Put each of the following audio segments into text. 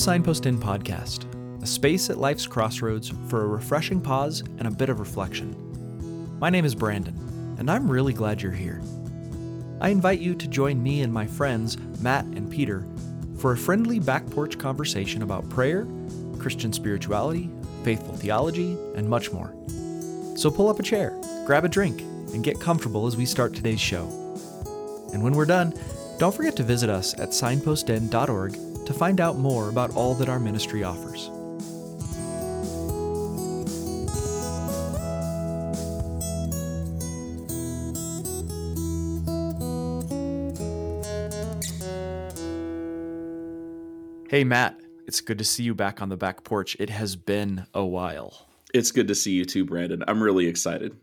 Signpost Inn podcast, a space at life's crossroads for a refreshing pause and a bit of reflection. My name is Brandon, and I'm really glad you're here. I invite you to join me and my friends, Matt and Peter, for a friendly back porch conversation about prayer, Christian spirituality, faithful theology, and much more. So pull up a chair, grab a drink, and get comfortable as we start today's show. And when we're done, don't forget to visit us at signpostinn.org to find out more about all that our ministry offers. Hey, Matt, it's good to see you back on the back porch. It has been a while. It's good to see you too, Brandon. I'm really excited.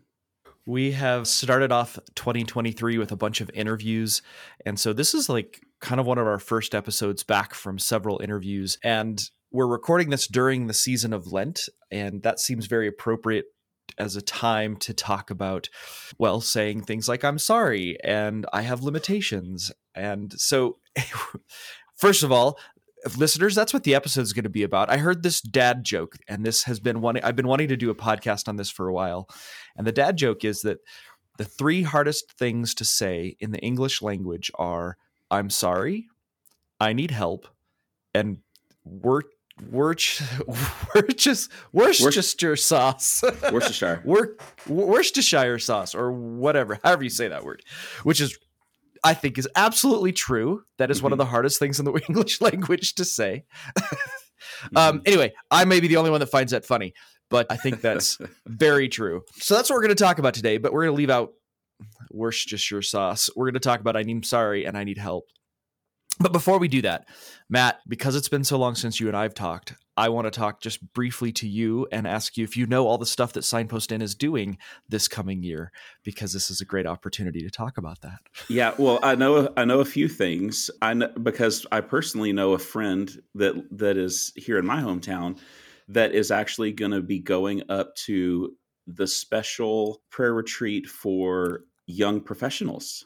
We have started off 2023 with a bunch of interviews. And so this is like kind of one of our first episodes back from several interviews. And we're recording this during the season of Lent. And that seems very appropriate as a time to talk about, well, saying things like, I'm sorry and I have limitations. And so, first of all, listeners, that's what the episode is going to be about. I heard this dad joke, and this has been one I've been wanting to do a podcast on this for a while. And the dad joke is that the three hardest things to say in the English language are I'm sorry, I need help, and we're we're we're just Worcestershire sauce. Worcestershire. we're, Worcestershire sauce or whatever, however you say that word, which is I think is absolutely true. That is mm-hmm. one of mm-hmm. the hardest things in the English language to say. mm-hmm. um, anyway, I may be the only one that finds that funny, but I think that's very true. So that's what we're going to talk about today. But we're going to leave out Worcestershire sauce. We're going to talk about I need sorry and I need help. But before we do that, Matt, because it's been so long since you and I've talked, I want to talk just briefly to you and ask you if you know all the stuff that Signpost Inn is doing this coming year, because this is a great opportunity to talk about that. Yeah, well, I know I know a few things. I know because I personally know a friend that that is here in my hometown that is actually going to be going up to the special prayer retreat for young professionals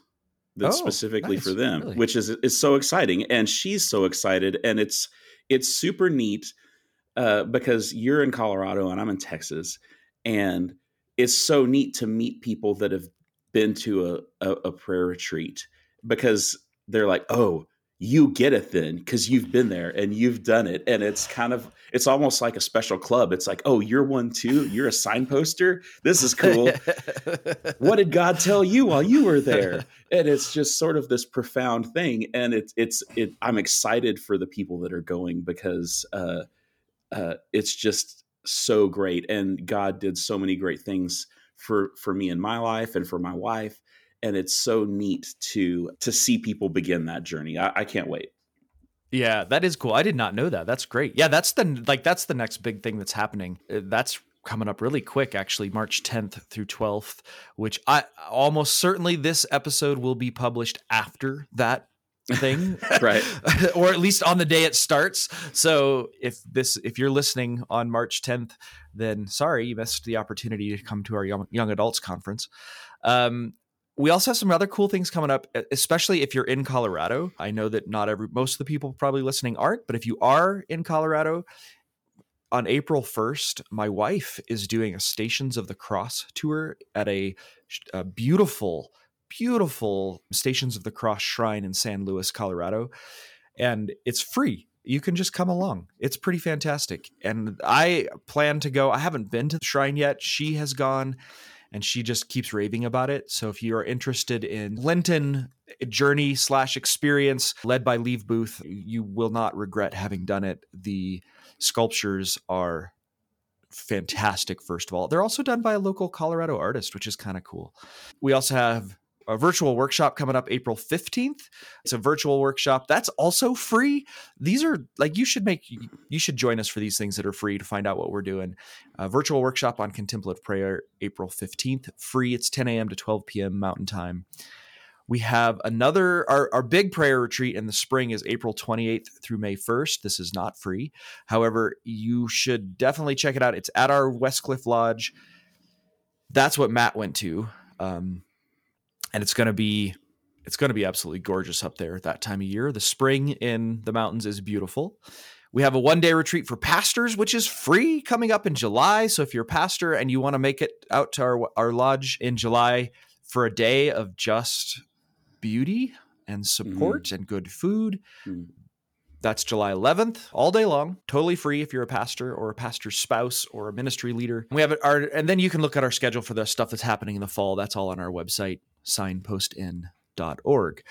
that's oh, specifically nice. for them, really? which is is so exciting. And she's so excited, and it's it's super neat uh, because you're in Colorado and I'm in Texas, and it's so neat to meet people that have been to a, a, a prayer retreat because they're like, oh, you get it then because you've been there and you've done it and it's kind of it's almost like a special club. It's like oh you're one too? You're a signposter this is cool. What did god tell you while you were there? And it's just sort of this profound thing and it's it's it i'm excited for the people that are going because uh uh it's just so great and god did so many great things for for me in my life and for my wife and it's so neat to to see people begin that journey. I, I can't wait. Yeah, that is cool. I did not know that. That's great. Yeah, that's the like that's the next big thing that's happening. Uh, that's coming up really quick actually March 10th through 12th, which I almost certainly this episode will be published after that thing right or at least on the day it starts so if this if you're listening on march 10th then sorry you missed the opportunity to come to our young, young adults conference um, we also have some other cool things coming up especially if you're in colorado i know that not every most of the people probably listening aren't but if you are in colorado on april 1st my wife is doing a stations of the cross tour at a, a beautiful beautiful stations of the cross shrine in san luis colorado and it's free you can just come along. It's pretty fantastic. And I plan to go. I haven't been to the shrine yet. She has gone and she just keeps raving about it. So if you are interested in Lenten journey slash experience led by Leave Booth, you will not regret having done it. The sculptures are fantastic first of all they're also done by a local colorado artist which is kind of cool we also have a virtual workshop coming up April 15th. It's a virtual workshop that's also free. These are like you should make you should join us for these things that are free to find out what we're doing. A virtual workshop on contemplative prayer April 15th, free. It's 10 a.m. to 12 p.m. Mountain Time. We have another our, our big prayer retreat in the spring is April 28th through May 1st. This is not free. However, you should definitely check it out. It's at our Westcliffe Lodge. That's what Matt went to. Um, and it's going to be it's going to be absolutely gorgeous up there at that time of year. The spring in the mountains is beautiful. We have a one day retreat for pastors, which is free coming up in July. So if you're a pastor and you want to make it out to our, our lodge in July for a day of just beauty and support and good food, Mm. that's July 11th, all day long, totally free if you're a pastor or a pastor's spouse or a ministry leader. We have our, and then you can look at our schedule for the stuff that's happening in the fall. That's all on our website, signpostinn.org.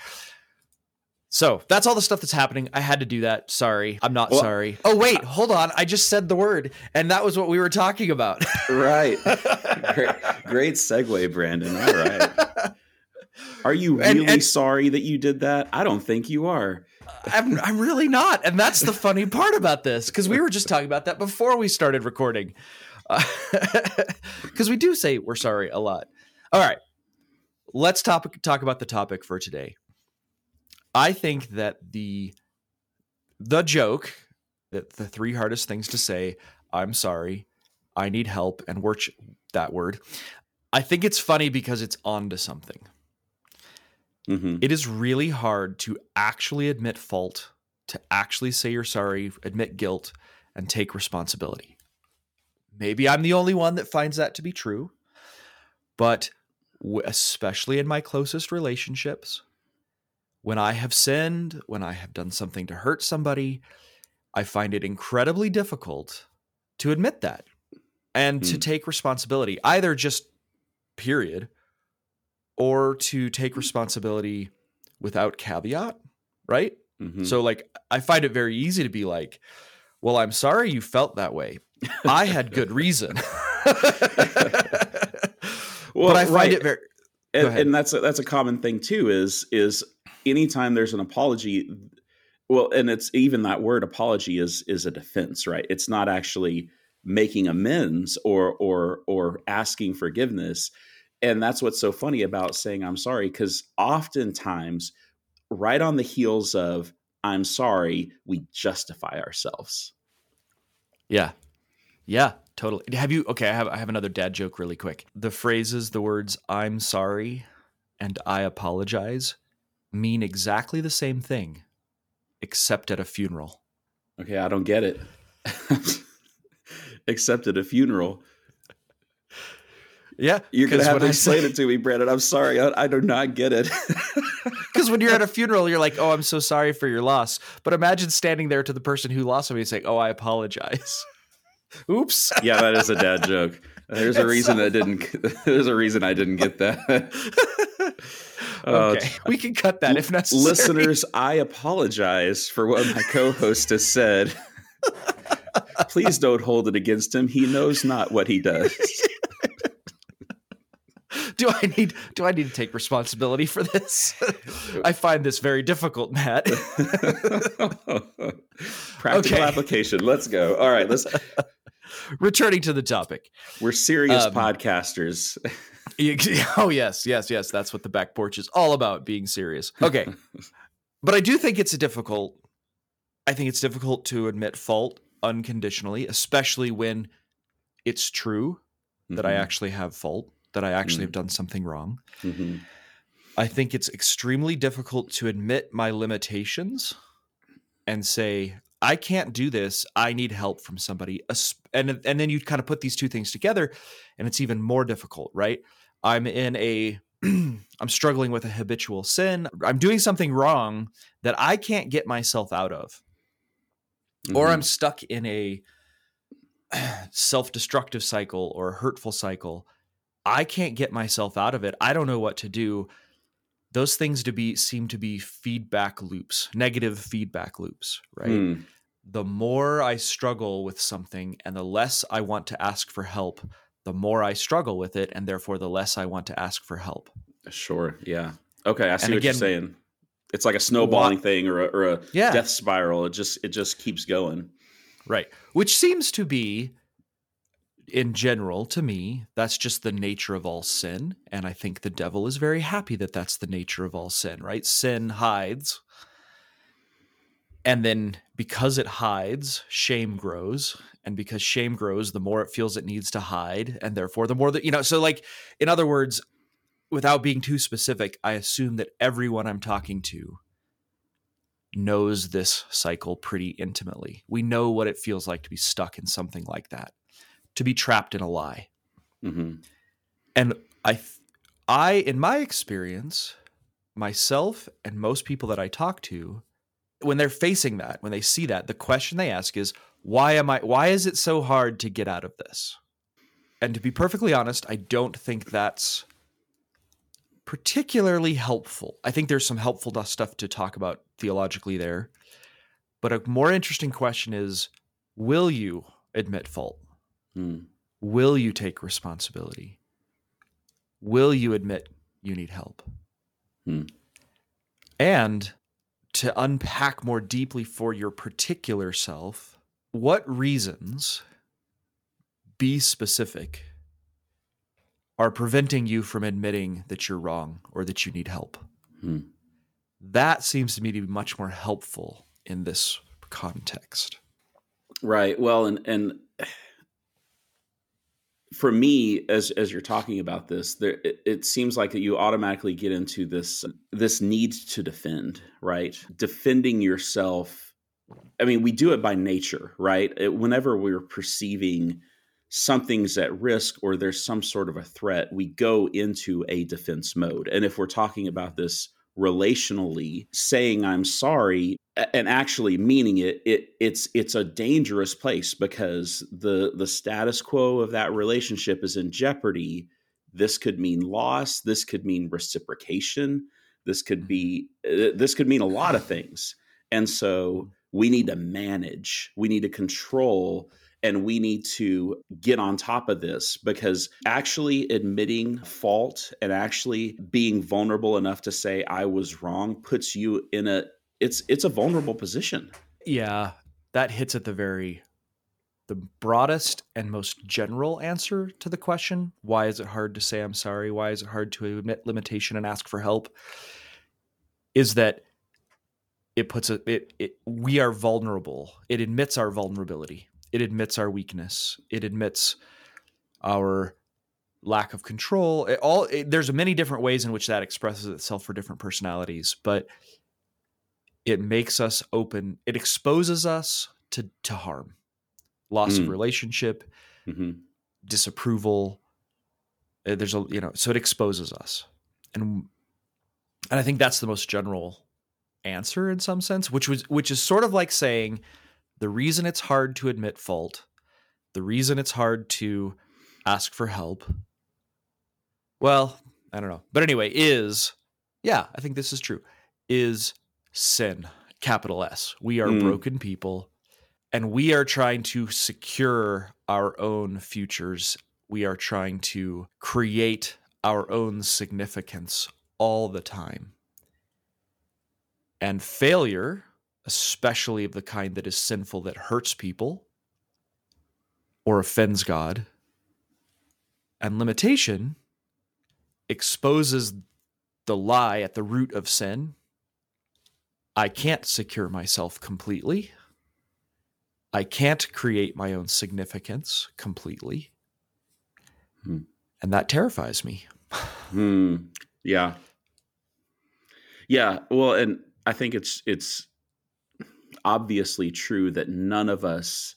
So that's all the stuff that's happening. I had to do that. Sorry. I'm not Well, sorry. Oh, wait, hold on. I just said the word, and that was what we were talking about. Right. great, great segue, Brandon. All right. Are you really and- sorry that you did that? I don't think you are. Uh, I'm, I'm really not. And that's the funny part about this because we were just talking about that before we started recording. Uh, because we do say we're sorry a lot. All right. Let's topic, talk about the topic for today. I think that the the joke that the three hardest things to say, I'm sorry, I need help, and we're that word. I think it's funny because it's onto something. hmm It is really hard to actually admit fault, to actually say you're sorry, admit guilt, and take responsibility. Maybe I'm the only one that finds that to be true, but especially in my closest relationships, when I have sinned, when I have done something to hurt somebody, I find it incredibly difficult to admit that and to Hmm. take responsibility, either just period, or to take responsibility without caveat, right? hmm So, like, I find it very easy to be like, well, I'm sorry you felt that way. I had good reason. well, but I find right. it very. and, and that's a, that's a common thing too. Is is anytime there's an apology, well, and it's even that word apology is is a defense, right? It's not actually making amends or or or asking forgiveness, and that's what's so funny about saying I'm sorry because oftentimes, right on the heels of I'm sorry, we justify ourselves. Yeah. Yeah, totally. Have you okay, I have I have another dad joke really quick. The phrases, the words I'm sorry and I apologize mean exactly the same thing except at a funeral. Okay, I don't get it. Except at a funeral. Yeah, You're gonna have to I explain say- it to me, Brandon. I'm sorry, I, I do not get it. Because when you're at a funeral, you're like, "Oh, I'm so sorry for your loss." But imagine standing there to the person who lost somebody and saying, "Oh, I apologize." Oops. yeah, that is a dad joke. There's a reason that didn't. There's a reason I didn't get that. Uh, okay, we can cut that if necessary. Listeners, I apologize for what my co-host has said. Please don't hold it against him. He knows not what he does. do I need do I need to take responsibility for this? I find this very difficult, Matt. Practical Okay. application. Let's go. All right, let's. Returning to the topic. We're serious Um, podcasters. Oh yes, yes, yes. That's what the back porch is all about, being serious. Okay. but I do think it's a difficult I think it's difficult to admit fault unconditionally, especially when it's true that I Mhm, actually have fault, that I actually Mhm. have done something wrong. mhm. I think it's extremely difficult to admit my limitations and say, I can't do this. I need help from somebody. And, and then you kind of put these two things together and it's even more difficult, right? I'm in a, I'm struggling with a habitual sin. I'm doing something wrong that I can't get myself out of. Or Mhm. I'm stuck in a self destructive cycle or a hurtful cycle. I can't get myself out of it. I don't know what to do those things to be seem to be feedback loops negative feedback loops right Hmm. The more i struggle with something and the less i want to ask for help the more i struggle with it and therefore the less i want to ask for help Sure. Yeah. Okay. I see And what you're saying. It's like a snowballing thing or a, or a Yeah. death spiral. It just it just keeps going. right which seems to be in general to me that's just the nature of all sin and i think the devil is very happy that that's the nature of all sin right sin hides and then because it hides shame grows and because shame grows the more it feels it needs to hide and therefore the more that you know so like in other words without being too specific i assume that everyone i'm talking to knows this cycle pretty intimately. We know what it feels like to be stuck in something like that, to be trapped in a lie. Mm-hmm. And I, I, in my experience, myself and most people that I talk to, when they're facing that, when they see that, the question they ask is, why am I, why is it so hard to get out of this? And to be perfectly honest, I don't think that's particularly helpful. I think there's some helpful stuff to talk about theologically there. But a more interesting question is will you admit fault? Hmm. Will you take responsibility? Will you admit you need help? Hmm. And to unpack more deeply for your particular self, what reasons, be specific, are preventing you from admitting that you're wrong or that you need help? Hmm. That seems to me to be much more helpful in this context. Right. Well, and and for me, as as you're talking about this, there it, it seems like you automatically get into this this need to defend, right? Defending yourself. I mean, we do it by nature, right? It, whenever we're perceiving something's at risk or there's some sort of a threat, we go into a defense mode. And if we're talking about this relationally saying i'm sorry and actually meaning it, it it's it's a dangerous place because the the status quo of that relationship is in jeopardy. This could mean loss. This could mean reciprocation. This could be uh, this could mean a lot of things. And so we need to manage. We need to control and we need to get on top of this because actually admitting fault and actually being vulnerable enough to say I was wrong puts you in a it's it's a vulnerable position. Yeah, that hits at the very the broadest and most general answer to the question, why is it hard to say I'm sorry? Why is it hard to admit limitation and ask for help? Is that it puts a it, it we are vulnerable. It admits our vulnerability it admits our weakness it admits our lack of control it all it, there's many different ways in which that expresses itself for different personalities but it makes us open it exposes us to to harm loss mm. of relationship mm-hmm. disapproval uh, there's a you know so it exposes us and and i think that's the most general answer in some sense which was which is sort of like saying the reason it's hard to admit fault, the reason it's hard to ask for help, well, I don't know. But anyway, is, yeah, I think this is true, is sin, capital S. We are mm. broken people and we are trying to secure our own futures. We are trying to create our own significance all the time. And failure especially of the kind that is sinful that hurts people or offends God. And limitation exposes the lie at the root of sin. I can't secure myself completely. I can't create my own significance completely. Hmm. And that terrifies me. hmm. Yeah. Yeah. Well, and I think it's it's obviously true that none of us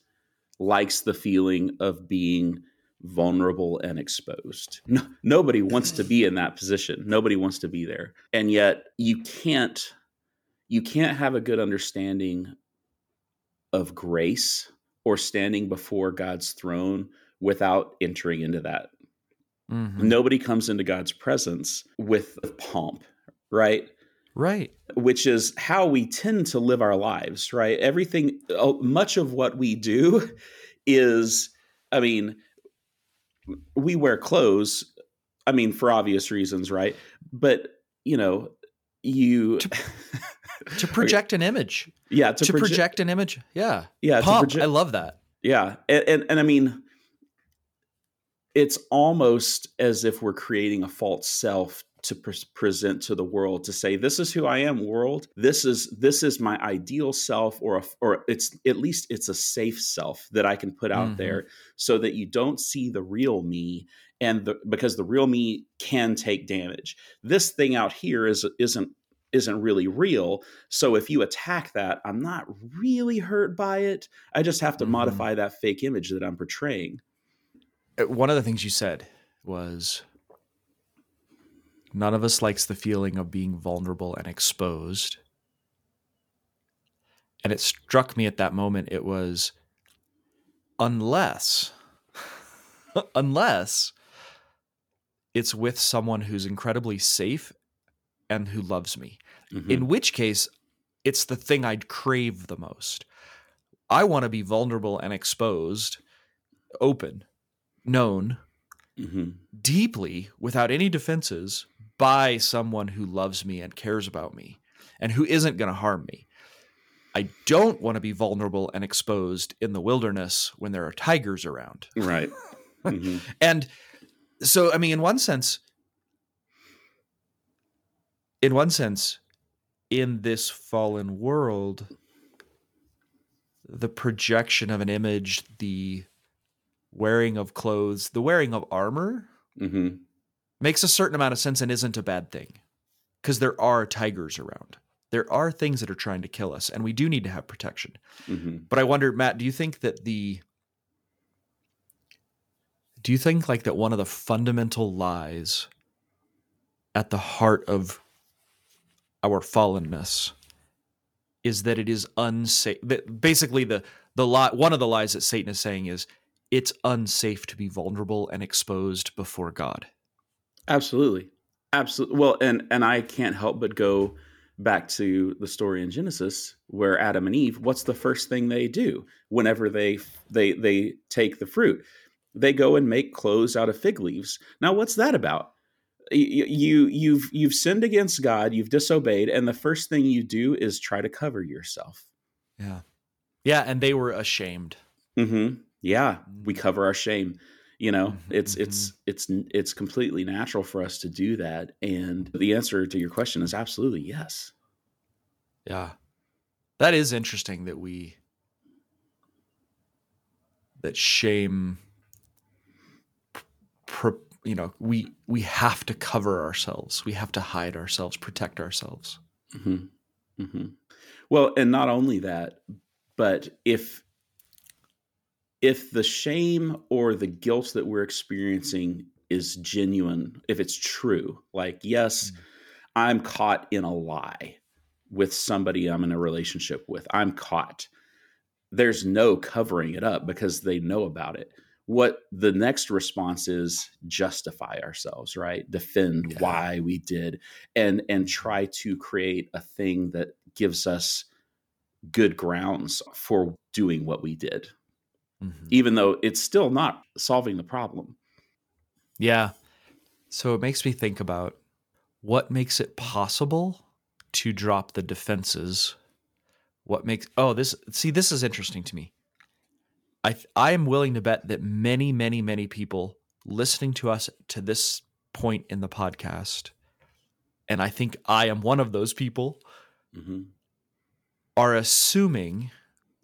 likes the feeling of being vulnerable and exposed. No, nobody wants to be in that position. Nobody wants to be there. And yet you can't you can't have a good understanding of grace or standing before God's throne without entering into that. Mm-hmm. Nobody comes into God's presence with pomp, right? Right. Which is how we tend to live our lives, right? Everything, uh, much of what we do is, I mean, we wear clothes, I mean, for obvious reasons, right? But, you know, you. To, to project an image. Yeah. To, to proje- project an image. Yeah. Yeah. Pump. Proje- I love that. Yeah. And, and, and I mean, it's almost as if we're creating a false self to pre- present to the world to say this is who I am world this is this is my ideal self or a, or it's at least it's a safe self that I can put out mm-hmm. there so that you don't see the real me and the, because the real me can take damage this thing out here is isn't isn't really real. So if you attack that, I'm not really hurt by it. I just have to Mhm. modify that fake image that I'm portraying. Uh, One of the things you said was none of us likes the feeling of being vulnerable and exposed. And it struck me at that moment it was unless unless it's with someone who's incredibly safe and who loves me. Mhm. In which case, it's the thing I'd crave the most. I want to be vulnerable and exposed, open, known Mhm. deeply without any defenses by someone who loves me and cares about me and who isn't going to harm me. I don't want to be vulnerable and exposed in the wilderness when there are tigers around. Right. Mhm. And so, I mean, in one sense, in one sense, in this fallen world, the projection of an image, the wearing of clothes, the wearing of armor Mhm. Makes a certain amount of sense and isn't a bad thing because there are tigers around. There are things that are trying to kill us, and we do need to have protection. Mhm. But I wonder, Matt, do you think that the do you think like that one of the fundamental lies at the heart of our fallenness is that it is unsafe that basically the the lie one of the lies that Satan is saying is it's unsafe to be vulnerable and exposed before God. Absolutely. Absolutely. Well, and and I can't help but go back to the story in Genesis where Adam and Eve, what's the first thing they do whenever they they they take the fruit? They go and make clothes out of fig leaves. Now, what's that about? You you've you've sinned against God, you've disobeyed, and the first thing you do is try to cover yourself. Yeah. Yeah, and they were ashamed. Mm-hmm. Yeah, we Mm. cover our shame. You know, Mhm, it's it's it's it's completely natural for us to do that. And the answer to your question is absolutely yes. Yeah. That is interesting that we that shame you know, we we have to cover ourselves. We have to hide ourselves, protect ourselves. hmm hmm Well, and not only that, but if if the shame or the guilt that we're experiencing is genuine, if it's true, like yes, Mm. I'm caught in a lie with somebody I'm in a relationship with. I'm caught. There's no covering it up because they know about it. What the next response is justify ourselves, right? Defend Yeah. why we did and and try to create a thing that gives us good grounds for doing what we did, Mhm. even though it's still not solving the problem. Yeah. So it makes me think about what makes it possible to drop the defenses. What makes Oh, this see this is interesting to me. I I am willing to bet that many many many people listening to us to this point in the podcast and I think I am one of those people hmm are assuming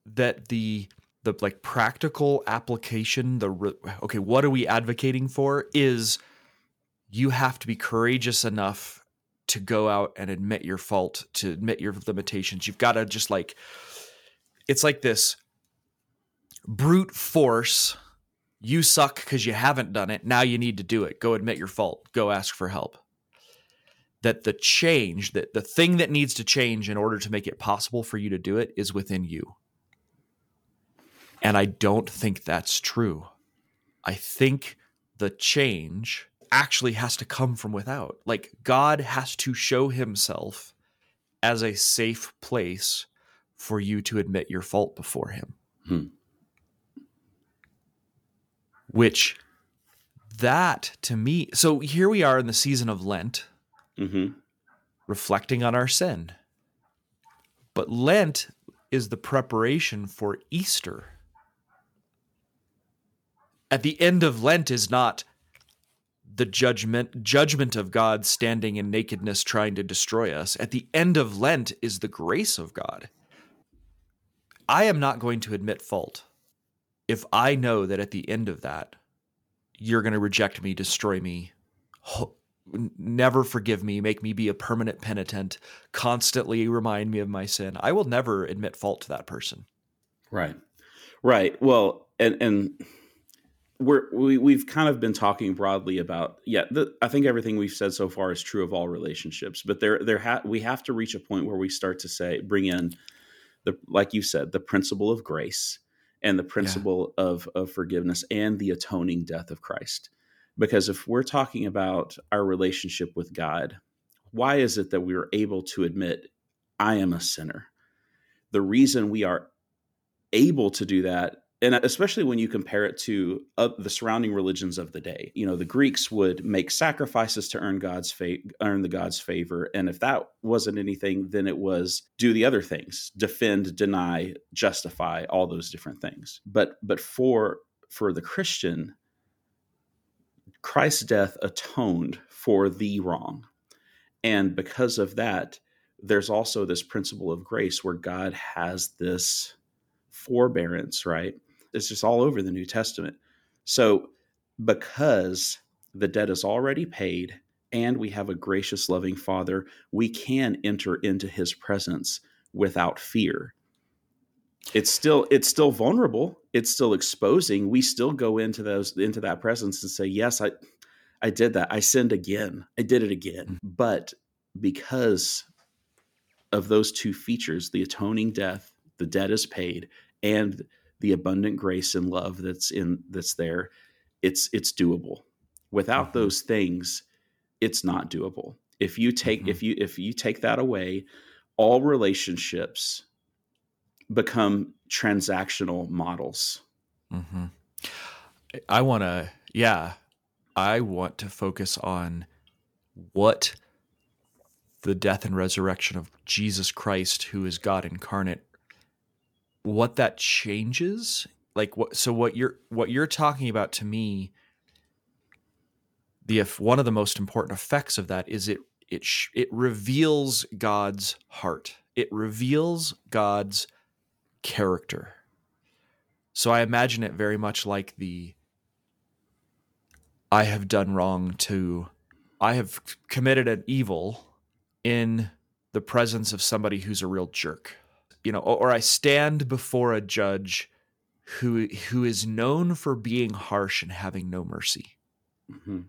that the the like practical application the re- okay what are we advocating for is you have to be courageous enough to go out and admit your fault to admit your limitations. You've got to just like it's like this brute force you suck because you haven't done it now you need to do it. Go admit your fault. Go ask for help. That the change that the thing that needs to change in order to make it possible for you to do it is within you and i don't think that's true i think the change actually has to come from without like god has to show himself as a safe place for you to admit your fault before him Hmm. which that to me so here we are in the season of lent hmm reflecting on our sin. But Lent is the preparation for Easter. At the end of Lent is not the judgment judgment of God standing in nakedness trying to destroy us. At the end of Lent is the grace of God. I am not going to admit fault if I know that at the end of that you're going to reject me, destroy me, never forgive me, make me be a permanent penitent, constantly remind me of my sin, I will never admit fault to that person. Right. Right. Well, and and we're we, we've kind of been talking broadly about yeah the, i think everything we've said so far is true of all relationships but there there ha- we have to reach a point where we start to say bring in the like you said the principle of grace and the principle yeah. of of forgiveness and the atoning death of christ because if we're talking about our relationship with god why is it that we are able to admit i am a sinner the reason we are able to do that and especially when you compare it to uh, the surrounding religions of the day. You know the greeks would make sacrifices to earn god's fa- earn the god's favor and if that wasn't anything then it was do the other things defend deny justify all those different things. But but for for the christian christ's death atoned for the wrong. And because of that there's also this principle of grace where god has this forbearance right it's just all over the New Testament. So, because the debt is already paid and we have a gracious, loving Father, we can enter into his presence without fear. It's still it's still vulnerable. It's still exposing. We still go into those into that presence and say, "Yes, I I did that. I sinned again. I did it again." Mm-hmm. But because of those two features, the atoning death, the debt is paid, and the abundant grace and love that's in that's there it's it's doable without mm-hmm. those things it's not doable if you take mm-hmm. if you if you take that away all relationships become transactional models mm-hmm. i want to yeah i want to focus on what the death and resurrection of jesus christ who is god incarnate what that changes like what so what you're what you're talking about to me the if one of the most important effects of that is it it sh- it reveals God's heart. It reveals God's character. So i imagine it very much like the i have done wrong to i have committed an evil in the presence of somebody who's a real jerk you know, or, or I stand before a judge who who is known for being harsh and having no mercy. Mm-hmm.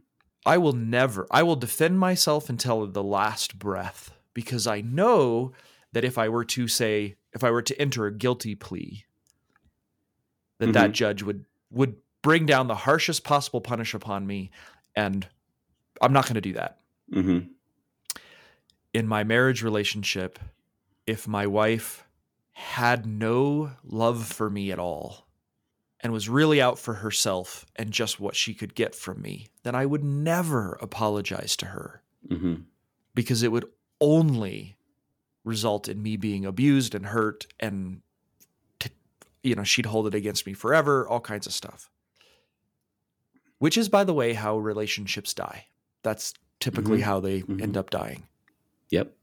I will never, I will defend myself until the last breath because I know that if I were to say, if I were to enter a guilty plea, that mm-hmm. that judge would would bring down the harshest possible punish upon me, and I'm not going to do that. Mm-hmm. In my marriage relationship, if my wife had no love for me at all and was really out for herself and just what she could get from me, then I would never apologize to her mm-hmm. because it would only result in me being abused and hurt and to, you know she'd hold it against me forever all kinds of stuff which is by the way how relationships die that's typically mm-hmm. how they mm-hmm. end up dying yep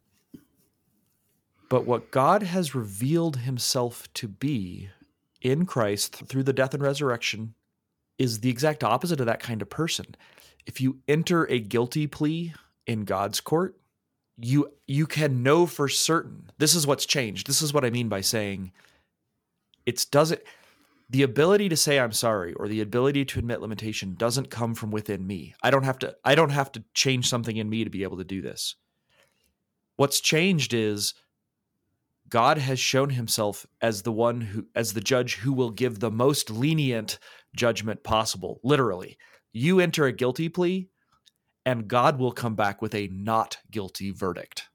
but what God has revealed himself to be in Christ through the death and resurrection is the exact opposite of that kind of person. If you enter a guilty plea in God's court, you you can know for certain. This is what's changed. This is what I mean by saying it's doesn't the ability to say I'm sorry or the ability to admit limitation doesn't come from within me. I don't have to I don't have to change something in me to be able to do this. What's changed is God has shown himself as the one who, as the judge who will give the most lenient judgment possible. Literally, you enter a guilty plea, and God will come back with a not guilty verdict.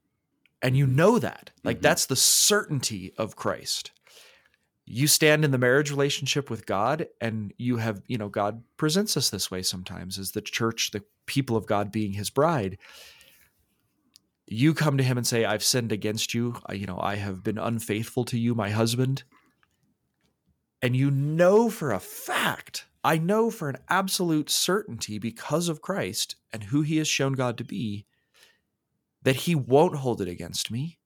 And you know that. Like, mm-hmm. that's the certainty of Christ. You stand in the marriage relationship with God, and you have, you know, God presents us this way sometimes as the church, the people of God being his bride you come to him and say i've sinned against you. I, you know i have been unfaithful to you my husband. And you know for a fact i know for an absolute certainty because of christ and who he has shown god to be that he won't hold it against me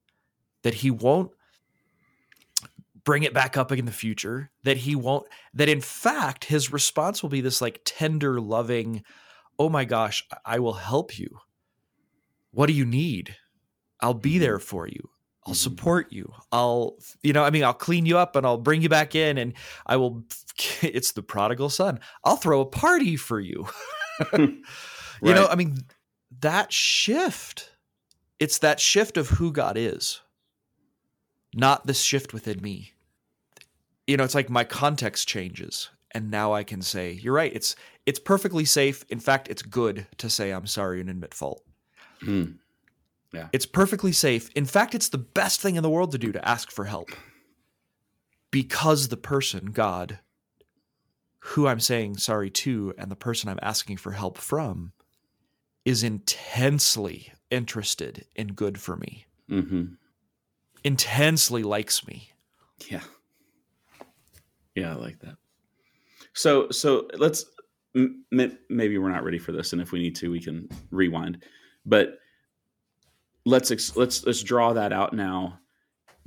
that he won't bring it back up in the future that he won't that in fact his response will be this like tender loving oh my gosh i will help you what do you need? I'll be there for you. I'll Mhm. support you. I'll, you know, I mean, I'll clean you up and I'll bring you back in and I will, it's the prodigal son. I'll throw a party for you. You know, I mean, that shift, it's that shift of who God is, not this shift within me. You know, it's like my context changes. And now I can say, you're right. It's it's perfectly safe. In fact, it's good to say I'm sorry and admit fault. Hmm. It's perfectly safe. In fact, it's the best thing in the world to do to ask for help. Because the person, God, who I'm saying sorry to, and the person I'm asking for help from, is intensely interested in good for me, hmm intensely likes me. Yeah. Yeah, I like that. So so let's maybe we're not ready for this, and if we need to, we can rewind. But let's ex- let's let's draw that out now,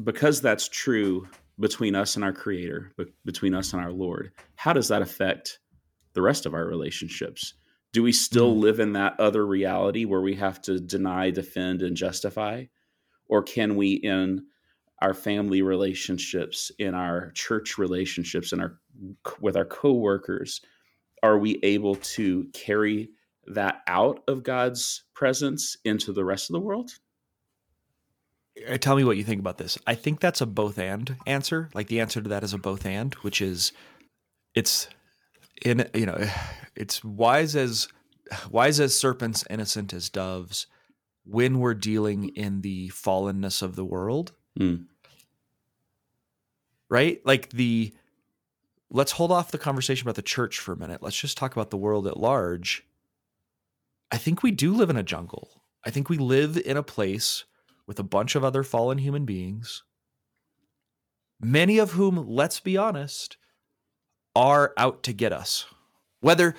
because that's true between us and our Creator, but between us and our Lord. How does that affect the rest of our relationships? Do we still Mm. live in that other reality where we have to deny, defend, and justify, or can we in our family relationships, in our church relationships, in our with our coworkers, are we able to carry that out of God's presence into the rest of the world? Uh, Tell me what you think about this. I think that's a both and answer. Like the answer to that is a both and, which is it's in you know, it's wise as wise as serpents, innocent as doves when we're dealing in the fallenness of the world. Mm. Right? Like the let's hold off the conversation about the church for a minute. Let's just talk about the world at large. I think we do live in a jungle. I think we live in a place with a bunch of other fallen human beings, many of whom, let's be honest, are out to get us. Whether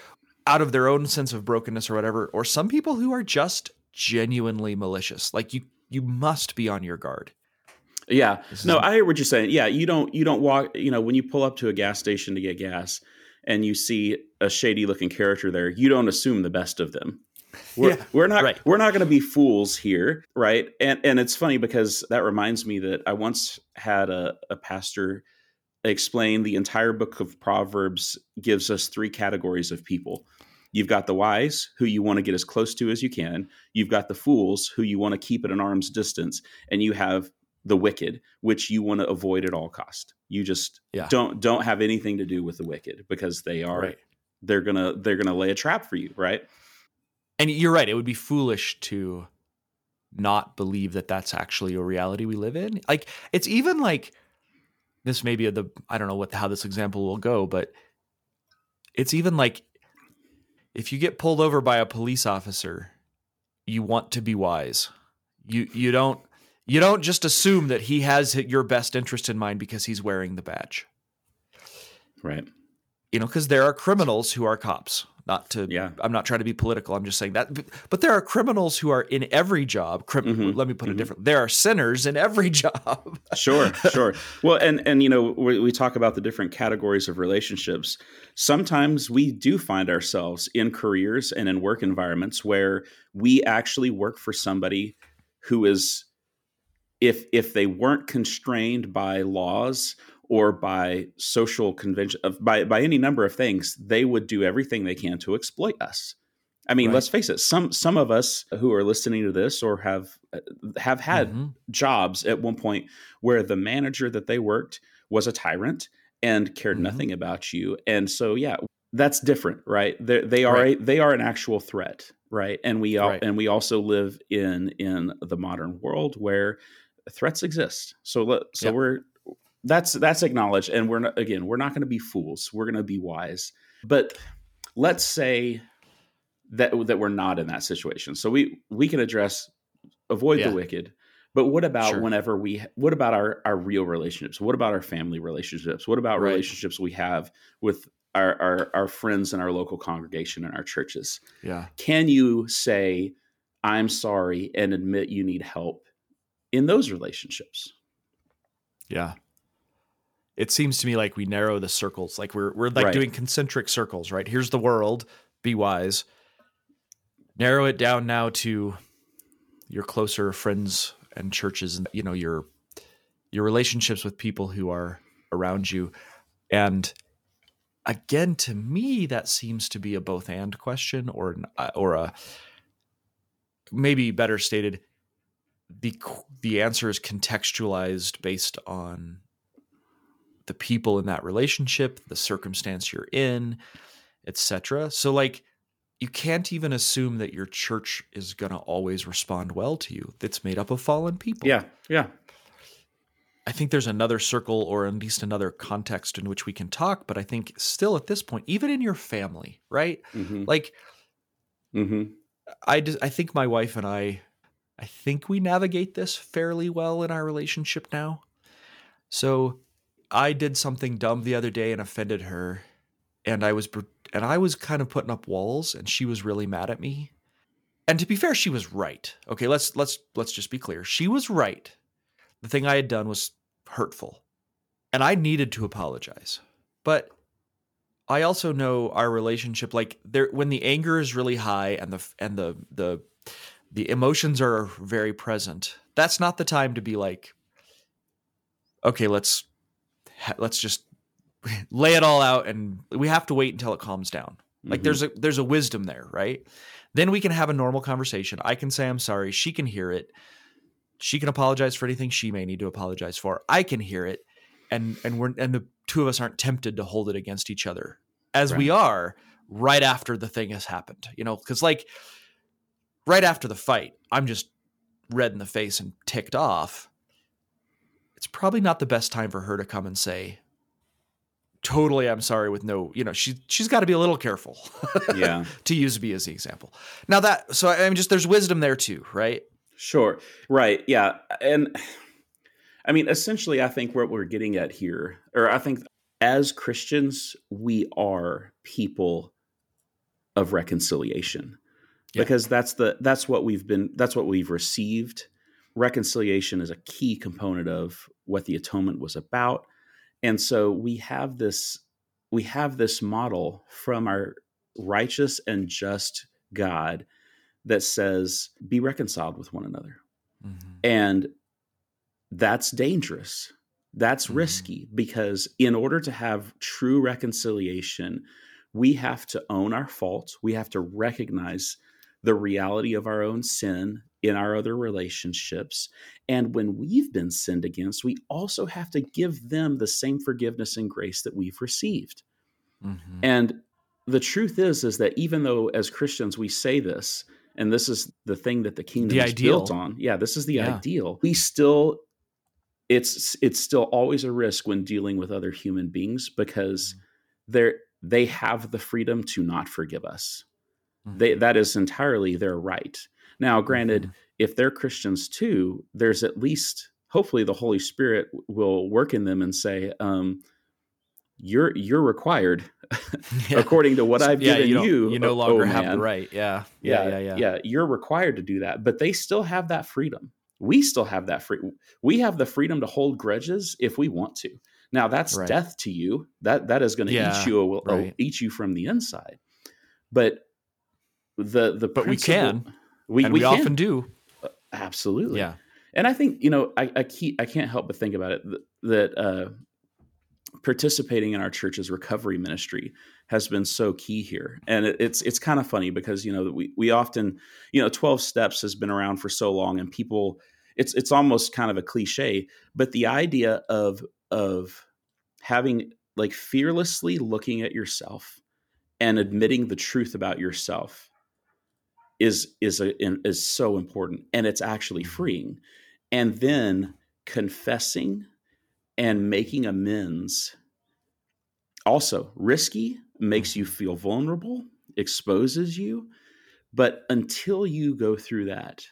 out of their own sense of brokenness or whatever, or some people who are just genuinely malicious. Like you you must be on your guard. Yeah. No, I hear what you're saying. Yeah, you don't you don't walk, you know, when you pull up to a gas station to get gas and you see a shady looking character there, you don't assume the best of them. We're, Yeah, we're not right. we're not going to be fools here, right? And and it's funny because that reminds me that I once had a, a pastor explain the entire book of Proverbs gives us three categories of people. You've got the wise, who you want to get as close to as you can. You've got the fools, who you want to keep at an arm's distance, and you have the wicked, which you want to avoid at all cost. You just Yeah. don't don't have anything to do with the wicked because they are Right. they're gonna they're gonna lay a trap for you, right? And you're right. It would be foolish to not believe that that's actually a reality we live in. Like it's even like this may be the I don't know what how this example will go, but it's even like if you get pulled over by a police officer, you want to be wise. You you don't you don't just assume that he has your best interest in mind because he's wearing the badge. Right. You know, because there are criminals who are cops. Not to Yeah. I'm not trying to be political. I'm just saying that. But, there are criminals who are in every job. Crim- Mhm, Let me put it mhm. different. There are sinners in every job. Sure, sure. Well, and and you know, we, we talk about the different categories of relationships. Sometimes we do find ourselves in careers and in work environments where we actually work for somebody who is if if they weren't constrained by laws or by social convention of by by any number of things, they would do everything they can to exploit us. I mean, Right. let's face it. Some some of us who are listening to this or have have had Mhm. jobs at one point where the manager that they worked was a tyrant and cared Mhm. nothing about you and so yeah that's different right they they are Right. a, they are an actual threat right and we all Right. and we also live in in the modern world where threats exist so let so Yep. we're that's that's acknowledged and we're not again we're not going to be fools we're going to be wise but let's say that that we're not in that situation so we we can address avoid Yeah. the wicked but what about Sure. whenever we what about our our real relationships what about our family relationships what about Right. relationships we have with our, our our friends in our local congregation and our churches Yeah. can you say i'm sorry and admit you need help in those relationships Yeah. It seems to me like we narrow the circles. Like we're we're like Right. doing concentric circles, right? Here's the world, be wise. Narrow it down now to your closer friends and churches and you know your your relationships with people who are around you and again to me that seems to be a both and question or uh, or a maybe better stated the the answer is contextualized based on the people in that relationship the circumstance you're in etc so like you can't even assume that your church is going to always respond well to you it's made up of fallen people yeah yeah I think there's another circle or at least another context in which we can talk, but I think still at this point, even in your family, right? Mm-hmm. Like, mm-hmm. I just, I think my wife and I, I think we navigate this fairly well in our relationship now. So I did something dumb the other day and offended her, and I was and I was kind of putting up walls, and she was really mad at me. And to be fair, she was right. Okay, let's let's let's just be clear. She was right the thing I had done was hurtful. And I needed to apologize. But I also know our relationship like there when the anger is really high and the and the the the emotions are very present. That's not the time to be like okay, let's let's just lay it all out and we have to wait until it calms down. Like mm-hmm. there's a there's a wisdom there, right? Then we can have a normal conversation. I can say I'm sorry, she can hear it she can apologize for anything she may need to apologize for. I can hear it, and and we're and the two of us aren't tempted to hold it against each other as right. we are right after the thing has happened. You know, because like right after the fight, I'm just red in the face and ticked off. It's probably not the best time for her to come and say, totally i'm sorry with no you know she she's got to be a little careful yeah to use me as the example now that so i mean just there's wisdom there too right Sure. Right. Yeah. And I mean, essentially, I think what we're getting at here, or I think as Christians, we are people of reconciliation yeah. because that's the that's what we've been that's what we've received reconciliation is a key component of what the atonement was about and so we have this we have this model from our righteous and just god that says, be reconciled with one another. Mm-hmm. And that's dangerous. That's mm-hmm. risky because in order to have true reconciliation, we have to own our faults. We have to recognize the reality of our own sin in our other relationships. And when we've been sinned against, we also have to give them the same forgiveness and grace that we've received. Mm-hmm. And the truth is is that even though as Christians we say this, and this is the thing that the kingdom the is ideal. built on yeah this is the yeah. ideal we still it's it's still always a risk when dealing with other human beings because mm-hmm. they're they have the freedom to not forgive us. They that is entirely their right now granted mm-hmm. if they're christians too there's at least hopefully the holy spirit will work in them and say um, you're you're required yeah. according to what I've yeah, given you. You, you no oh, longer oh, have the right. Yeah. Yeah, yeah. Yeah. Yeah. You're required to do that, but they still have that freedom. We still have that free. We have the freedom to hold grudges if we want to. Now that's right. death to you. That that is going to eat you right. eat you from the inside. But the the but we can we, we, we can. often do uh, absolutely yeah. And I think you know I I, keep, I can't help but think about it that, that uh, participating in our church's recovery ministry has been so key here and it, it's it's kind of funny because you know we we often you know 12 steps has been around for so long and people it's it's almost kind of a cliche but the idea of of having like fearlessly looking at yourself and admitting the truth about yourself is is a, is so important and it's actually mm-hmm. freeing and then confessing and making amends also risky makes you mm-hmm. feel vulnerable exposes you but until you go through that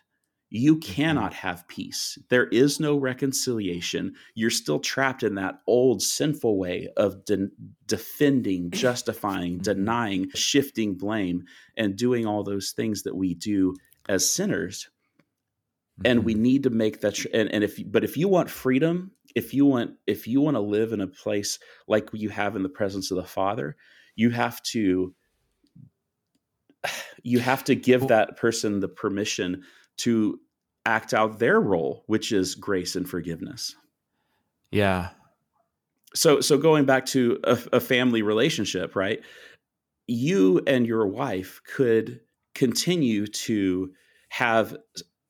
you mm-hmm. cannot have peace there is no reconciliation you're still trapped in that old sinful way of de- defending justifying mm-hmm. denying shifting blame and doing all those things that we do as sinners and we need to make that tr- and, and if but if you want freedom if you want if you want to live in a place like you have in the presence of the father you have to you have to give that person the permission to act out their role, which is grace and forgiveness. Yeah. So so going back to a, a family relationship, right? You and your wife could continue to have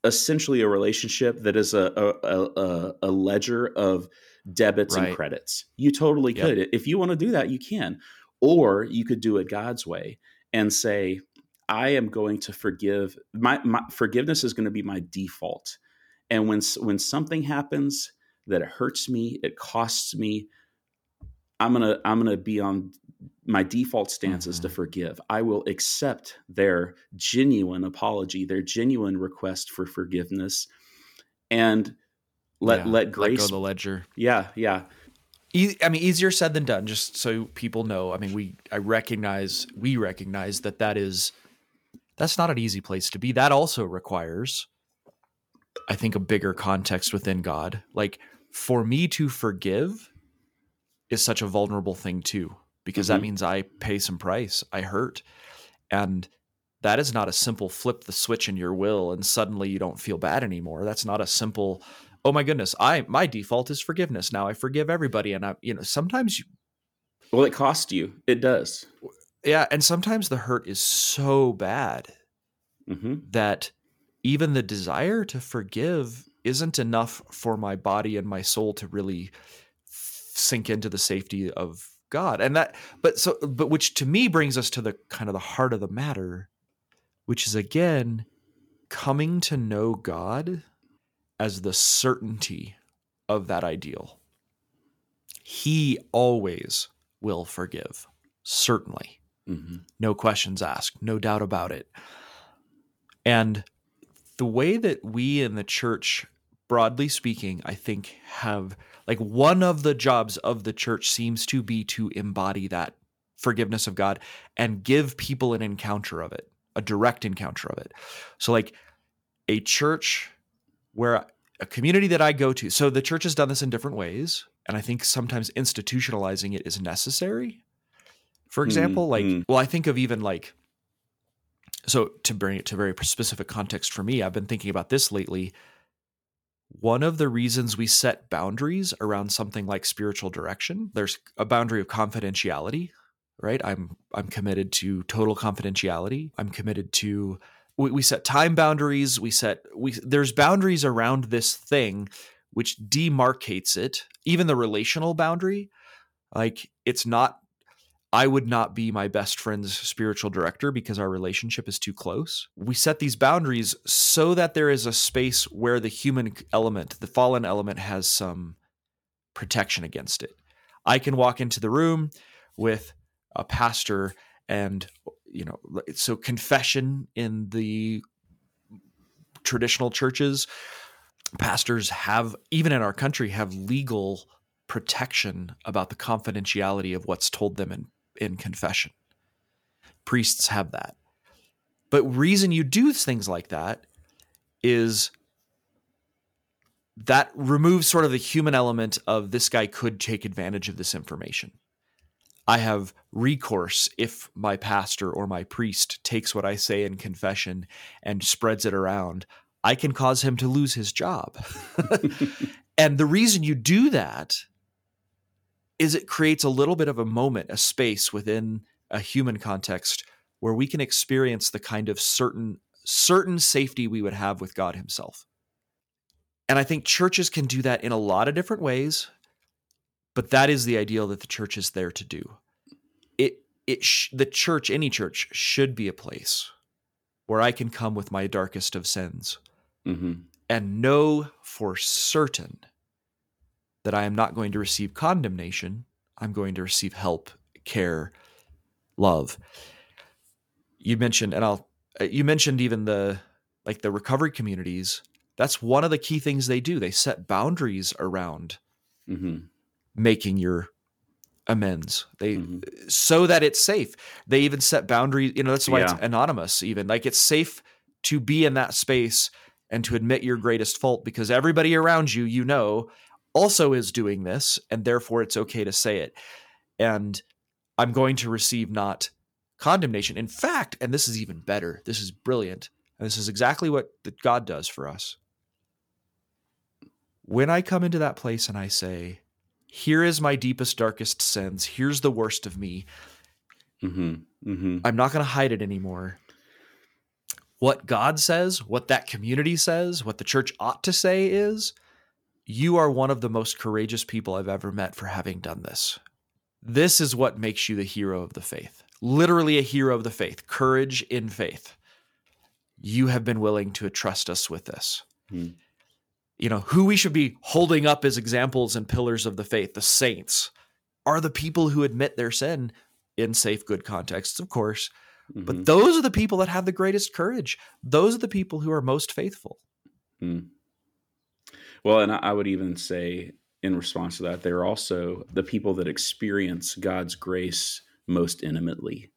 essentially a relationship that is a a, a, a ledger of debits right. and credits. You totally could. Yep. If you want to do that, you can. Or you could do it God's way and say, I am going to forgive. My, my forgiveness is going to be my default. And when when something happens that it hurts me, it costs me, I'm gonna I'm gonna be on my default stance mm-hmm. is to forgive. I will accept their genuine apology, their genuine request for forgiveness, and let yeah, let grace let go the ledger. Yeah, yeah. E- I mean, easier said than done. Just so people know. I mean, we I recognize we recognize that that is that's not an easy place to be. That also requires, I think, a bigger context within God. Like for me to forgive is such a vulnerable thing too, because mm-hmm. that means I pay some price. I hurt, and that is not a simple flip the switch in your will and suddenly you don't feel bad anymore. That's not a simple oh my goodness, I my default is forgiveness. Now I forgive everybody, and I you know sometimes you. Well, it costs you. It does. Yeah, and sometimes the hurt is so bad mm-hmm. that even the desire to forgive isn't enough for my body and my soul to really sink into the safety of God. And that but so but which to me brings us to the kind of the heart of the matter, which is again coming to know God as the certainty of that ideal. He always will forgive, certainly. Mm-hmm. No questions asked, no doubt about it. And the way that we in the church, broadly speaking, I think have like one of the jobs of the church seems to be to embody that forgiveness of God and give people an encounter of it, a direct encounter of it. So, like a church where a community that I go to. So the church has done this in different ways, and I think sometimes institutionalizing it is necessary. For hmm, example, mm, like, mm. well, I think of even like, so to bring it to very specific context for me, I've been thinking about this lately. One of the reasons we set boundaries around something like spiritual direction, there's a boundary of confidentiality, right? I'm I'm committed to total confidentiality. I'm committed to we, we set time boundaries we set we there's boundaries around this thing which demarcates it even the relational boundary like it's not I would not be my best friend's spiritual director because our relationship is too close. We set these boundaries so that there is a space where the human element, the fallen element, has some protection against it. I can walk into the room with a pastor and you know so confession in the traditional churches pastors have even in our country have legal protection about the confidentiality of what's told them in in confession priests have that but reason you do things like that is that removes sort of the human element of this guy could take advantage of this information I have recourse if my pastor or my priest takes what I say in confession and spreads it around. I can cause him to lose his job. and the reason you do that is it creates a little bit of a moment, a space within a human context where we can experience the kind of certain certain safety we would have with God himself. And I think churches can do that in a lot of different ways but that is the ideal that the church is there to do it it sh- the church any church should be a place where i can come with my darkest of sins mm-hmm. and know for certain that i am not going to receive condemnation i'm going to receive help care love. You mentioned and i'll uh, you mentioned even the like the recovery communities. That's one of the key things they do. They set boundaries around mm-hmm. making your amends. They mm-hmm. so that it's safe. They even set boundaries you know that's why yeah. it's anonymous even. Like it's safe to be in that space and to admit your greatest fault because everybody around you you know also is doing this and therefore it's okay to say it and i'm going to receive not condemnation in fact and this is even better this is brilliant and this is exactly what god does for us when I come into that place and I say, here is my deepest, darkest sins, here's the worst of me, Mm-hmm. Mm-hmm. I'm not going to hide it anymore. What God says, what that community says, what the church ought to say is, you are one of the most courageous people I've ever met for having done this. This is what makes you the hero of the faith. Literally a hero of the faith, courage in faith. You have been willing to trust us with this. Hmm. You know, who we should be holding up as examples and pillars of the faith, the saints, are the people who admit their sin in safe, good contexts, of course. Mhm. But those are the people that have the greatest courage. Those are the people who are most faithful. Mm. Well, and I would even say, in response to that, they're also the people that experience God's grace most intimately,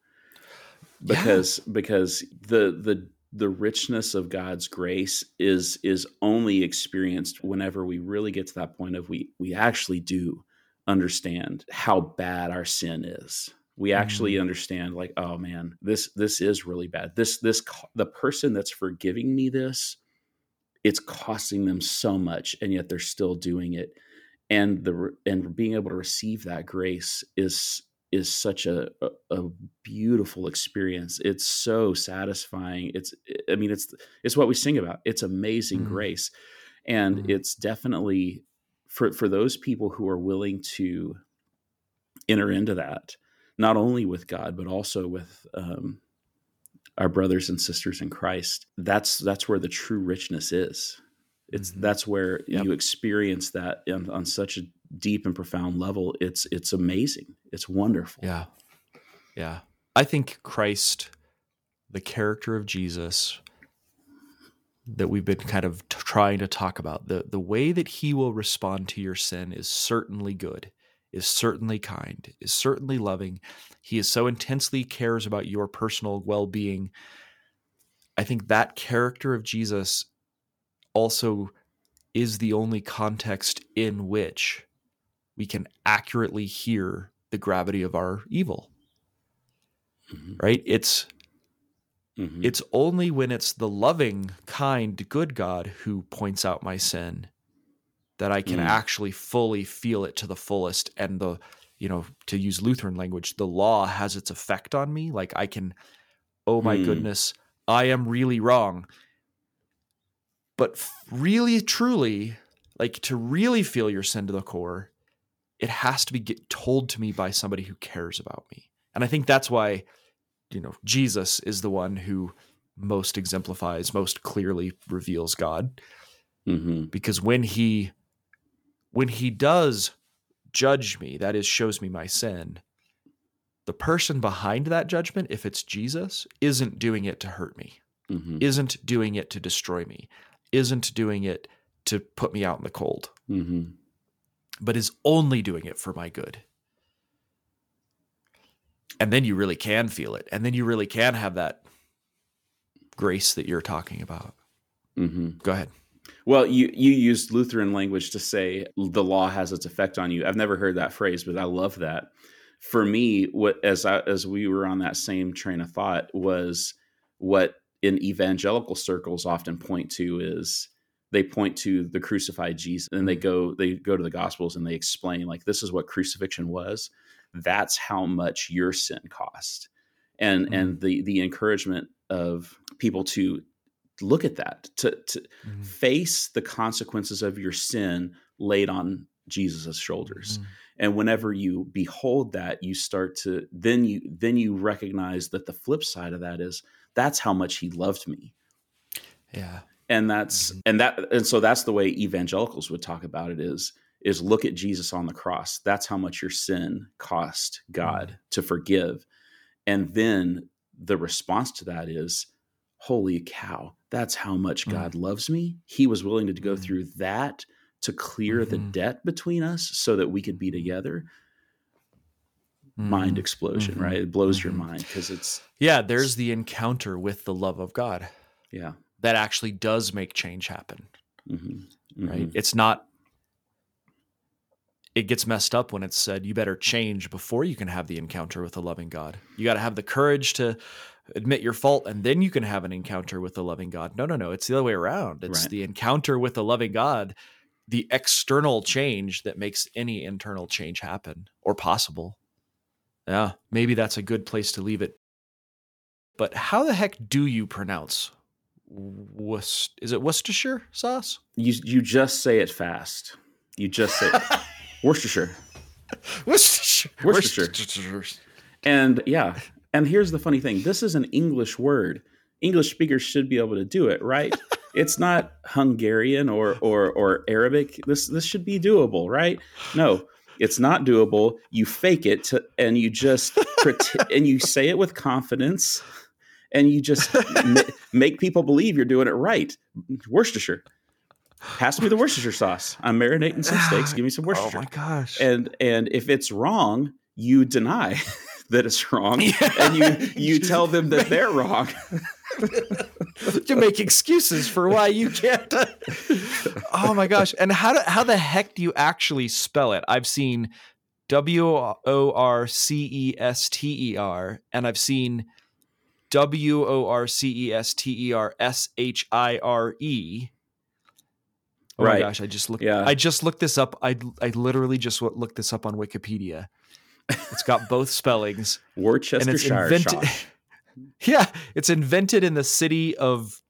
Yeah. because because the the the richness of God's grace is is only experienced whenever we really get to that point of we we actually do understand how bad our sin is. We actually mm. understand like oh man, this this is really bad. This this the person that's forgiving me this it's costing them so much and yet they're still doing it. And the and being able to receive that grace is is such a, a, a beautiful experience. It's so satisfying. It's i mean it's it's what we sing about. It's amazing Mm. grace. And Mhm. it's definitely for for those people who are willing to enter into that not only with god but also with um our brothers and sisters in Christ. That's that's where the true richness is. It's Mhm. that's where Yep. you experience that on, on such a deep and profound level. It's it's amazing. It's wonderful. Yeah. Yeah. I think Christ, the character of Jesus that we've been kind of t- trying to talk about, the, the way that he will respond to your sin is certainly good, is certainly kind, is certainly loving. He is so intensely cares about your personal well being. I think that character of Jesus also is the only context in which we can accurately hear the gravity of our evil Mhm. right it's Mhm. it's only when it's the loving kind good god who points out my sin that i can Mm. actually fully feel it to the fullest and the you know to use lutheran language the law has its effect on me like i can oh my Hmm. goodness i am really wrong but really truly like to really feel your sin to the core it has to be get told to me by somebody who cares about me and i think that's why you know jesus is the one who most exemplifies most clearly reveals god Mhm. because when he when he does judge me that is shows me my sin the person behind that judgment if it's jesus isn't doing it to hurt me Mhm. isn't doing it to destroy me isn't doing it to put me out in the cold Mhm. but is only doing it for my good. And then you really can feel it. And then you really can have that grace that you're talking about. Mhm. Go ahead. Well, you you used Lutheran language to say the law has its effect on you. I've never heard that phrase, but I love that. For me, what as I, as we were on that same train of thought was what in evangelical circles often point to is they point to the crucified Jesus and they mm-hmm. go they go to the gospels and they explain like this is what crucifixion was. That's how much your sin cost. And mm-hmm. and the the encouragement of people to look at that to to mm-hmm. face the consequences of your sin laid on Jesus' shoulders. Mm-hmm. And whenever you behold that, you start to then you then you recognize that the flip side of that is that's how much he loved me. Yeah. And that's Mhm. and that and so that's the way evangelicals would talk about it is is look at Jesus on the cross. That's how much your sin cost God mm-hmm. to forgive. And then the response to that is holy cow, that's how much Mm. God loves me. He was willing to go Mm. through that to clear the Mhm. debt between us so that we could be together. Mind Mhm. explosion, Mhm. right? It blows your Mhm. mind because it's, Yeah, there's the encounter with the love of God yeah. that actually does make change happen, hmm right? It's not it gets messed up when it's said you better change before you can have the encounter with the loving God. You got to have the courage to admit your fault and then you can have an encounter with the loving God. No, no, no, it's the other way around. It's Right. the encounter with the loving God the external change that makes any internal change happen or possible. Yeah, maybe that's a good place to leave it. But how the heck do you pronounce? Is it Worcestershire sauce? You you just say it fast. You just say Worcestershire. Worcestershire. Worcestershire. Worcestershire. And yeah, and here's the funny thing: this is an English word. English speakers should be able to do it, right? it's not Hungarian or or or Arabic. This this should be doable, right? No, it's not doable. You fake it to, and you just and you say it with confidence, and you just ma- make people believe you're doing it right. Worcestershire has to be the Worcestershire sauce. I'm marinating some steaks. Give me some Worcestershire. Oh my gosh. and and if it's wrong, you deny that it's wrong, Yeah. and you you tell them that they're wrong. to make excuses for why you can't. oh my gosh! And how do, how the heck do you actually spell it? I've seen W O R C E S T E R, and I've seen W O R C E S T E R S H I R E. Oh Right. my gosh! I just looked. Yeah. I just looked this up. I I literally just looked this up on Wikipedia. It's got both spellings. Worcestershire invented-. Yeah, it's invented in the city of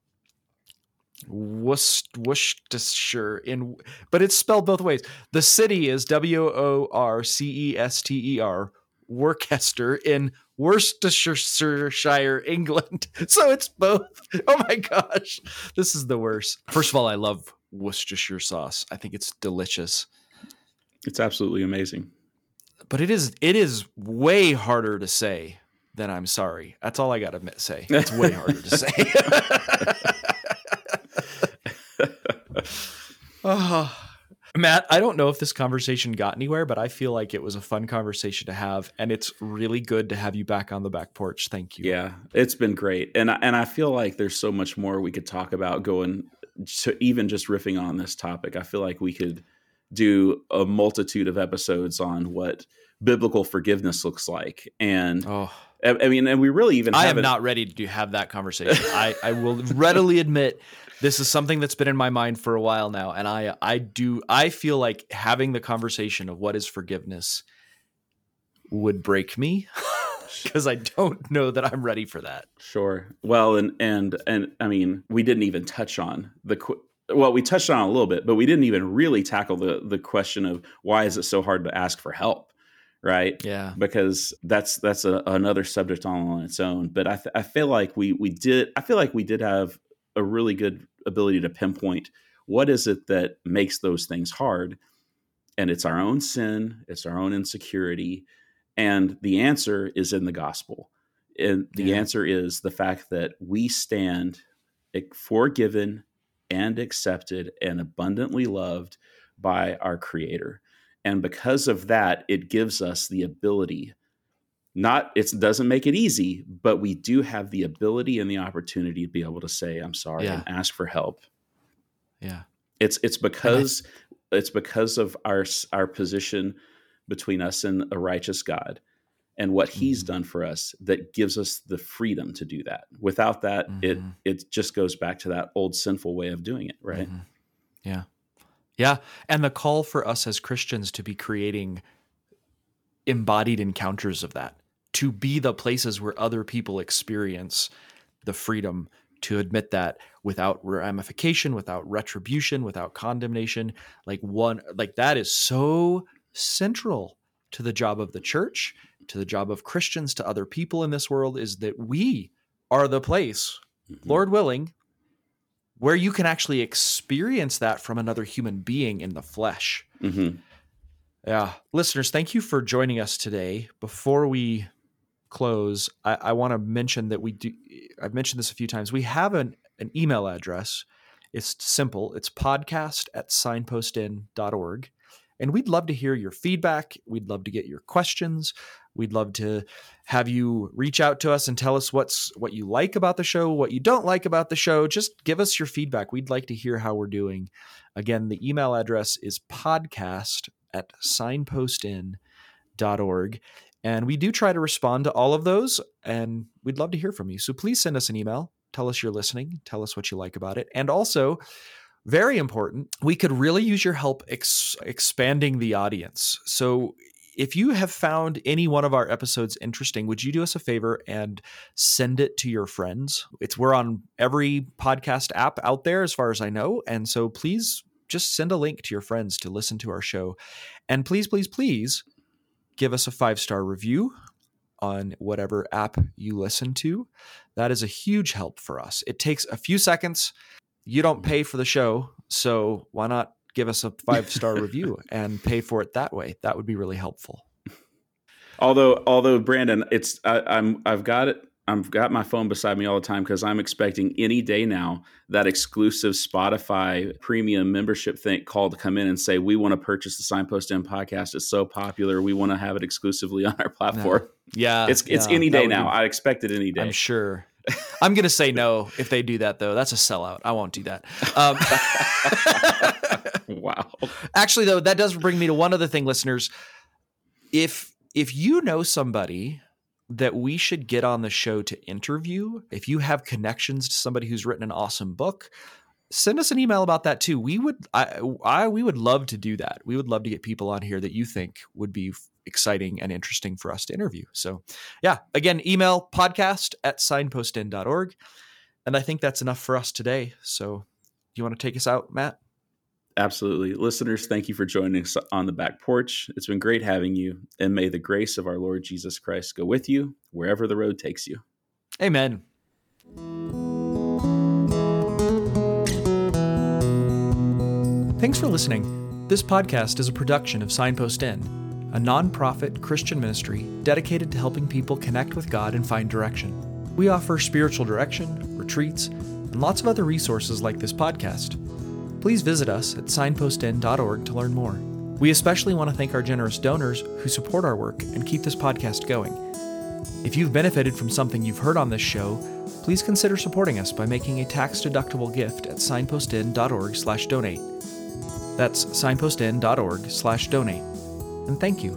Worcest- Worcestershire in but it's spelled both ways. The city is W O R C E S T E R Worcester in Worcestershire, England. So it's both. Oh my gosh. This is the worst. First of all, I love Worcestershire sauce. I think it's delicious. It's absolutely amazing. But it is it is way harder to say than I'm sorry. That's all I got to say. It's way harder to say. Oh. Matt, I don't know if this conversation got anywhere, but I feel like it was a fun conversation to have, and it's really good to have you back on the back porch. Thank you. Yeah, it's been great, and and I feel like there's so much more we could talk about going to even just riffing on this topic. I feel like we could do a multitude of episodes on what biblical forgiveness looks like, and Oh, I, I mean, and we really even I am not ready to have that conversation. I, I will readily admit this is something that's been in my mind for a while now, and I I do I feel like having the conversation of what is forgiveness would break me because I don't know that I'm ready for that. Sure. Well, and and and I mean, we didn't even touch on the well, we touched on it a little bit, but we didn't even really tackle the the question of why is it so hard to ask for help, right? Yeah. Because that's that's a, another subject on, on its own. But I th- I feel like we we did I feel like we did have a really good ability to pinpoint what is it that makes those things hard, and it's our own sin, it's our own insecurity, and the answer is in the gospel. And the Yeah. answer is the fact that we stand forgiven and accepted and abundantly loved by our creator. And because of that, it gives us the ability not it doesn't make it easy, but we do have the ability and the opportunity to be able to say I'm sorry Yeah. and ask for help. Yeah. It's it's because it's because of our our position between us and a righteous God and what he's Mhm. done for us that gives us the freedom to do that. Without that, it Mhm. it just goes back to that old sinful way of doing it, right? Mhm. Yeah. Yeah. And the call for us as Christians to be creating embodied encounters of that, to be the places where other people experience the freedom to admit that without ramification, without retribution, without condemnation. Like one, like that is so central to the job of the church, to the job of Christians, to other people in this world is that we are the place Mhm. Lord willing, where you can actually experience that from another human being in the flesh. Mhm. Yeah. Listeners, thank you for joining us today. Before we close, I, I want to mention that we do, I've mentioned this a few times. We have an, an email address. It's simple. It's podcast at signpostinn.org. And we'd love to hear your feedback. We'd love to get your questions. We'd love to have you reach out to us and tell us what's what you like about the show, what you don't like about the show. Just give us your feedback. We'd like to hear how we're doing. Again, the email address is podcast at signpostinn.org. And we do try to respond to all of those, and we'd love to hear from you. So please send us an email. Tell us you're listening. Tell us what you like about it. And also, very important, we could really use your help ex- expanding the audience. So if you have found any one of our episodes interesting, would you do us a favor and send it to your friends? It's we're on every podcast app out there as far as I know, and so please just send a link to your friends to listen to our show. And please please please give us a 5-star review on whatever app you listen to. That is a huge help for us. It takes a few seconds. You don't pay for the show, so why not give us a five star review and pay for it that way. That would be really helpful. Although, although Brandon, it's I, I'm I've got it. I've got my phone beside me all the time because I'm expecting any day now that exclusive Spotify premium membership thing call to come in and say we want to purchase the Signpost Inn podcast. It's so popular, we want to have it exclusively on our platform. No. Yeah, it's it's yeah, any day now. Be, I expect it any day. I'm sure. I'm going to say no if they do that, though. That's a sellout. I won't do that. Um, wow. Actually, though, that does bring me to one other thing, listeners. If if you know somebody that we should get on the show to interview, if you have connections to somebody who's written an awesome book, send us an email about that too. We would, I, I, we would love to do that. We would love to get people on here that you think would be exciting and interesting for us to interview. So, yeah, again, email podcast at signpostinn.org. And I think that's enough for us today. So, you want to take us out, Matt? Absolutely. Listeners, thank you for joining us on the back porch. It's been great having you. And may the grace of our Lord Jesus Christ go with you wherever the road takes you. Amen. Thanks for listening. This podcast is a production of Signpost Inn a nonprofit Christian ministry dedicated to helping people connect with God and find direction. We offer spiritual direction, retreats, and lots of other resources like this podcast. Please visit us at signpostinn.org to learn more. We especially want to thank our generous donors who support our work and keep this podcast going. If you've benefited from something you've heard on this show, please consider supporting us by making a tax-deductible gift at signpostinn.org/donate. That's signpostinn.org/donate and thank you.